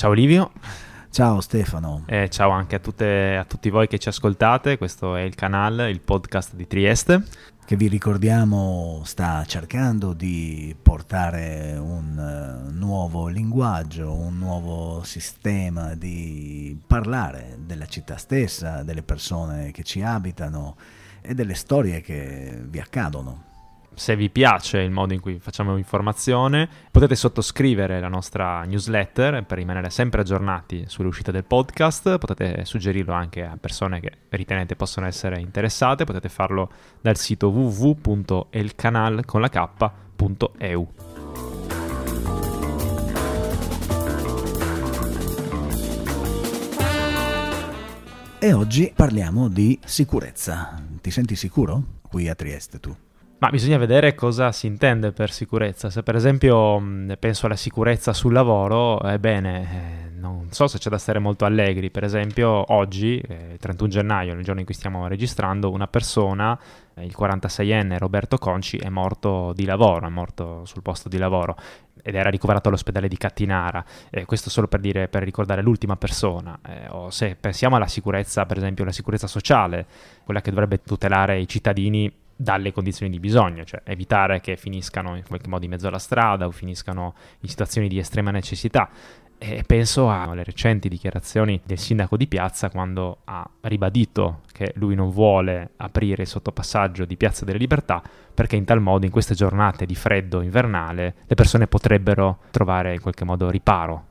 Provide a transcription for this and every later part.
Ciao Livio. Ciao Stefano. E ciao anche a, tutte, a tutti voi che ci ascoltate, questo è il canale, il podcast di Trieste. Che vi ricordiamo sta cercando di portare un uh, nuovo linguaggio, un nuovo sistema di parlare della città stessa, delle persone che ci abitano e delle storie che vi accadono se vi piace il modo in cui facciamo informazione, potete sottoscrivere la nostra newsletter per rimanere sempre aggiornati sull'uscita del podcast, potete suggerirlo anche a persone che ritenete possono essere interessate, potete farlo dal sito www.elcanal.eu. E oggi parliamo di sicurezza. Ti senti sicuro qui a Trieste tu? Ma bisogna vedere cosa si intende per sicurezza. Se per esempio penso alla sicurezza sul lavoro, ebbene, eh, non so se c'è da stare molto allegri. Per esempio, oggi, eh, 31 gennaio, nel giorno in cui stiamo registrando, una persona, eh, il 46enne Roberto Conci, è morto di lavoro, è morto sul posto di lavoro ed era ricoverato all'ospedale di Cattinara. Eh, questo solo per, dire, per ricordare l'ultima persona. Eh, o se pensiamo alla sicurezza, per esempio, la sicurezza sociale, quella che dovrebbe tutelare i cittadini dalle condizioni di bisogno, cioè evitare che finiscano in qualche modo in mezzo alla strada o finiscano in situazioni di estrema necessità. E penso alle recenti dichiarazioni del sindaco di piazza quando ha ribadito che lui non vuole aprire il sottopassaggio di Piazza delle Libertà perché in tal modo in queste giornate di freddo invernale le persone potrebbero trovare in qualche modo riparo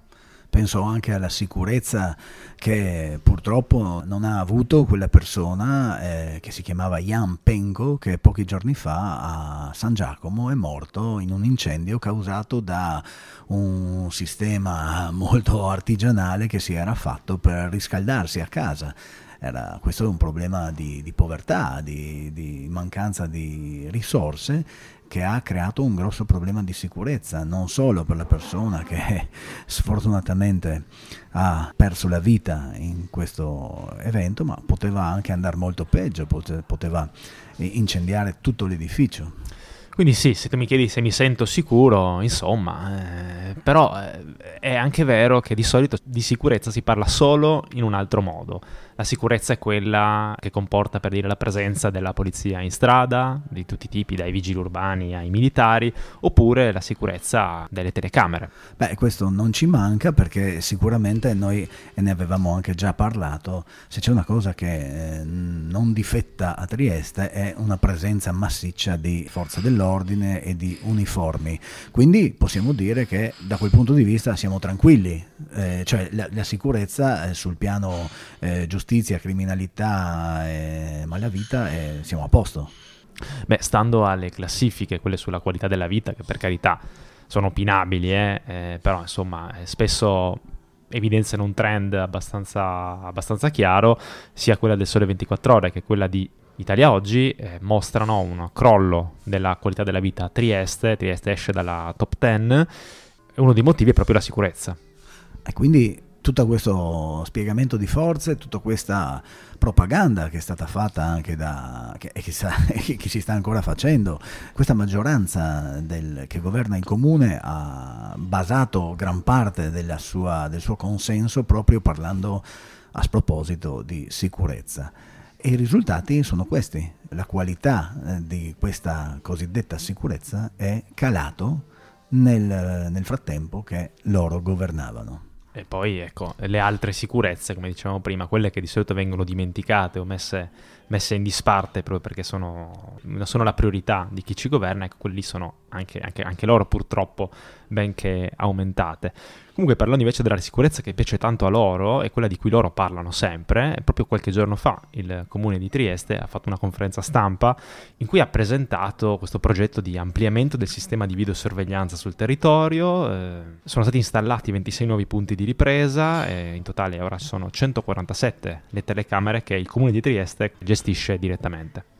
penso anche alla sicurezza che purtroppo non ha avuto quella persona eh, che si chiamava Jan Pengo che pochi giorni fa a San Giacomo è morto in un incendio causato da un sistema molto artigianale che si era fatto per riscaldarsi a casa. Era, questo è un problema di, di povertà, di, di mancanza di risorse che ha creato un grosso problema di sicurezza, non solo per la persona che sfortunatamente ha perso la vita in questo evento, ma poteva anche andare molto peggio, poteva incendiare tutto l'edificio. Quindi sì, se tu mi chiedi se mi sento sicuro, insomma, eh, però eh, è anche vero che di solito di sicurezza si parla solo in un altro modo. La sicurezza è quella che comporta, per dire, la presenza della polizia in strada, di tutti i tipi, dai vigili urbani ai militari, oppure la sicurezza delle telecamere. Beh, questo non ci manca perché sicuramente noi, e ne avevamo anche già parlato, se c'è una cosa che eh, non difetta a Trieste è una presenza massiccia di forze dell'ordine e di uniformi. Quindi possiamo dire che da quel punto di vista siamo tranquilli, eh, cioè la, la sicurezza eh, sul piano eh, giustizia criminalità e malavita e siamo a posto. Beh, stando alle classifiche, quelle sulla qualità della vita, che per carità sono opinabili, eh, eh, però insomma eh, spesso evidenziano un trend abbastanza, abbastanza, chiaro, sia quella del Sole 24 Ore che quella di Italia Oggi, eh, mostrano un crollo della qualità della vita a Trieste, Trieste esce dalla top 10, e uno dei motivi è proprio la sicurezza. E quindi tutto questo spiegamento di forze, tutta questa propaganda che è stata fatta anche da, che, che, sta, che si sta ancora facendo, questa maggioranza del, che governa il comune ha basato gran parte sua, del suo consenso proprio parlando a sproposito di sicurezza. E i risultati sono questi. La qualità eh, di questa cosiddetta sicurezza è calato nel, nel frattempo che loro governavano. E poi ecco, le altre sicurezze, come dicevamo prima, quelle che di solito vengono dimenticate o messe, messe in disparte proprio perché sono, sono, la priorità di chi ci governa, ecco, quelli sono anche, anche, anche loro purtroppo benché aumentate. Comunque parlando invece della sicurezza che piace tanto a loro e quella di cui loro parlano sempre, proprio qualche giorno fa il comune di Trieste ha fatto una conferenza stampa in cui ha presentato questo progetto di ampliamento del sistema di videosorveglianza sul territorio, eh, sono stati installati 26 nuovi punti di ripresa e in totale ora sono 147 le telecamere che il comune di Trieste gestisce direttamente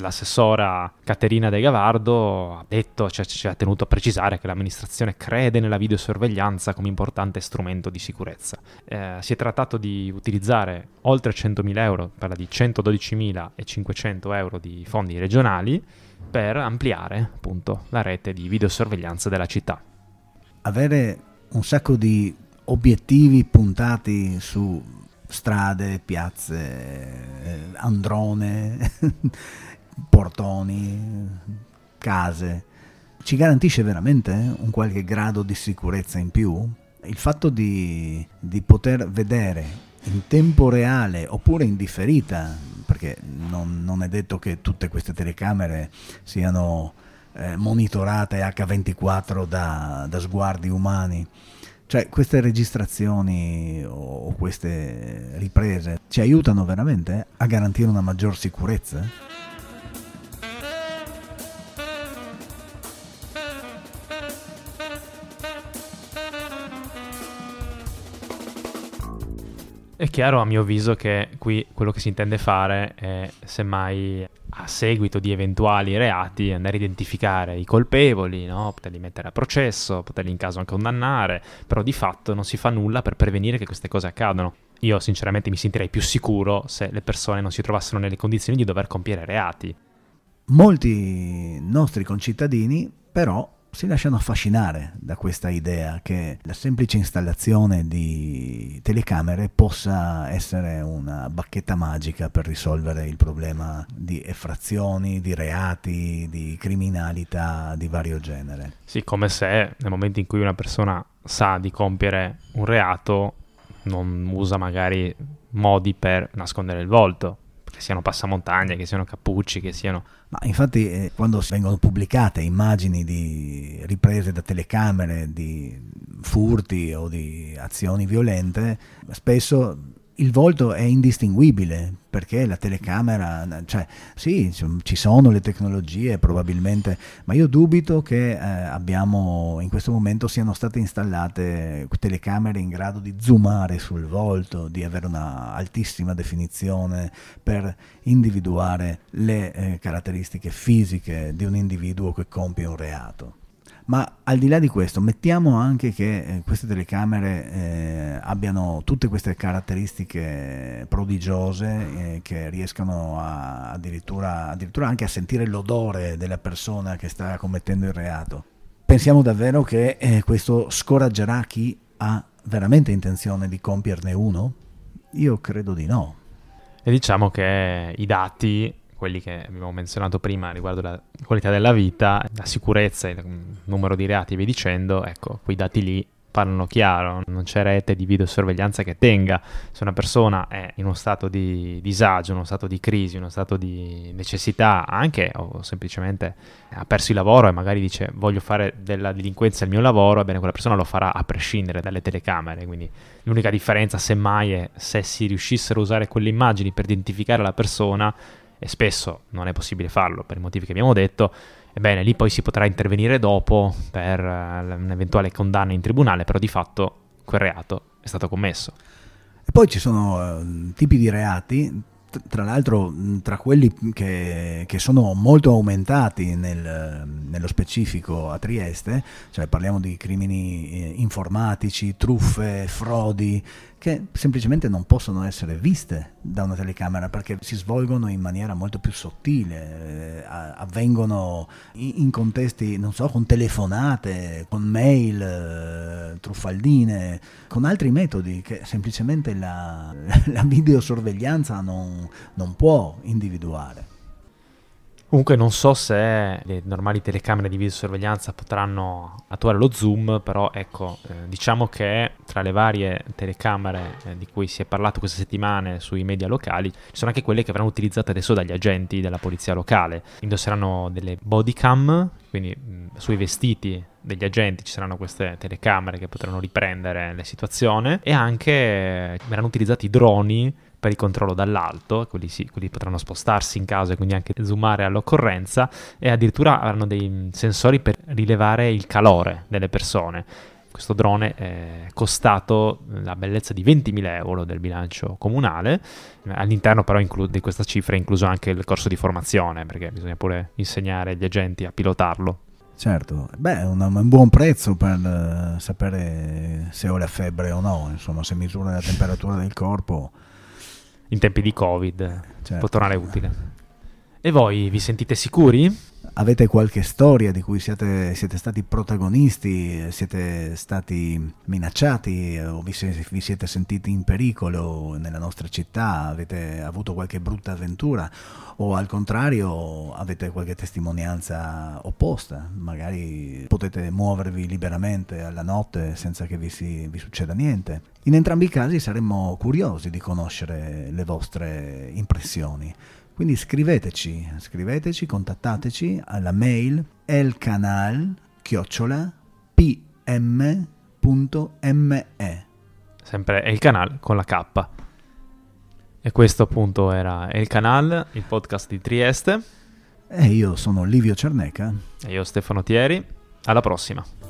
l'assessora Caterina De Gavardo ha detto, cioè, ci ha tenuto a precisare che l'amministrazione crede nella videosorveglianza come importante strumento di sicurezza. Eh, si è trattato di utilizzare oltre 100.000 euro, parla di 112.500 euro di fondi regionali, per ampliare appunto la rete di videosorveglianza della città. Avere un sacco di obiettivi puntati su strade, piazze, eh, androne, portoni, case. Ci garantisce veramente un qualche grado di sicurezza in più? Il fatto di, di poter vedere in tempo reale oppure in differita, perché non, non è detto che tutte queste telecamere siano eh, monitorate H24 da, da sguardi umani, cioè, queste registrazioni o queste riprese ci aiutano veramente a garantire una maggior sicurezza? È chiaro a mio avviso che qui quello che si intende fare è semmai a seguito di eventuali reati andare a identificare i colpevoli, no? poterli mettere a processo, poterli in caso anche condannare, però di fatto non si fa nulla per prevenire che queste cose accadano. Io sinceramente mi sentirei più sicuro se le persone non si trovassero nelle condizioni di dover compiere reati. Molti nostri concittadini però si lasciano affascinare da questa idea che la semplice installazione di telecamere possa essere una bacchetta magica per risolvere il problema di effrazioni, di reati, di criminalità di vario genere. Sì, come se nel momento in cui una persona sa di compiere un reato non usa magari modi per nascondere il volto che siano passamontagna, che siano cappucci, che siano... Ma infatti eh, quando vengono pubblicate immagini di riprese da telecamere di furti o di azioni violente, spesso il volto è indistinguibile perché la telecamera, cioè sì, ci sono le tecnologie probabilmente, ma io dubito che eh, abbiamo in questo momento siano state installate telecamere in grado di zoomare sul volto, di avere una altissima definizione per individuare le eh, caratteristiche fisiche di un individuo che compie un reato. Ma al di là di questo, mettiamo anche che eh, queste telecamere eh, abbiano tutte queste caratteristiche prodigiose eh, che riescano a, addirittura, addirittura anche a sentire l'odore della persona che sta commettendo il reato. Pensiamo davvero che eh, questo scoraggerà chi ha veramente intenzione di compierne uno? Io credo di no. E diciamo che i dati quelli che abbiamo menzionato prima riguardo la qualità della vita, la sicurezza, il numero di reati e via dicendo, ecco, quei dati lì parlano chiaro, non c'è rete di videosorveglianza che tenga. Se una persona è in uno stato di disagio, uno stato di crisi, uno stato di necessità, anche o semplicemente ha perso il lavoro e magari dice voglio fare della delinquenza il mio lavoro, ebbene quella persona lo farà a prescindere dalle telecamere. Quindi l'unica differenza, semmai, è se si riuscissero a usare quelle immagini per identificare la persona e spesso non è possibile farlo per i motivi che abbiamo detto, ebbene lì poi si potrà intervenire dopo per uh, un'eventuale condanna in tribunale, però di fatto quel reato è stato commesso. E poi ci sono uh, tipi di reati tra l'altro tra quelli che, che, sono molto aumentati nel, nello specifico a Trieste, cioè parliamo di crimini eh, informatici, truffe, frodi, che semplicemente non possono essere viste da una telecamera perché si svolgono in maniera molto più sottile, eh, avvengono in, contesti, non so, con telefonate, con mail, eh, truffaldine, con altri metodi che semplicemente la, la videosorveglianza non, non può individuare. Comunque non so se le normali telecamere di videosorveglianza potranno attuare lo zoom, però ecco, eh, diciamo che tra le varie telecamere eh, di cui si è parlato queste settimane sui media locali, ci sono anche quelle che verranno utilizzate adesso dagli agenti della polizia locale. Indosseranno delle body cam, quindi mh, sui vestiti degli agenti ci saranno queste telecamere che potranno riprendere la situazione e anche eh, verranno utilizzati droni per il controllo dall'alto, quelli, sì, quelli potranno spostarsi in caso e quindi anche zoomare all'occorrenza e addirittura avranno dei sensori per rilevare il calore delle persone. Questo drone è costato la bellezza di 20.000 euro del bilancio comunale, all'interno però inclu- di questa cifra è incluso anche il corso di formazione, perché bisogna pure insegnare agli agenti a pilotarlo. Certo, beh, è un, buon prezzo per uh, sapere se ho la febbre o no, insomma, se misura la temperatura del corpo in tempi di Covid certo. può tornare utile. E voi vi sentite sicuri? Avete qualche storia di cui siete, siete, stati protagonisti, siete stati minacciati o vi, vi, siete sentiti in pericolo nella nostra città, avete avuto qualche brutta avventura o al contrario avete qualche testimonianza opposta, magari potete muovervi liberamente alla notte senza che vi, si, vi succeda niente. In entrambi i casi saremmo curiosi di conoscere le vostre impressioni. Quindi scriveteci, scriveteci, contattateci alla mail elcanal pm.me. Sempre è il canale con la K. E questo appunto era El Canal, il podcast di Trieste. E io sono Livio Cerneca. E io Stefano Thieri. Alla prossima.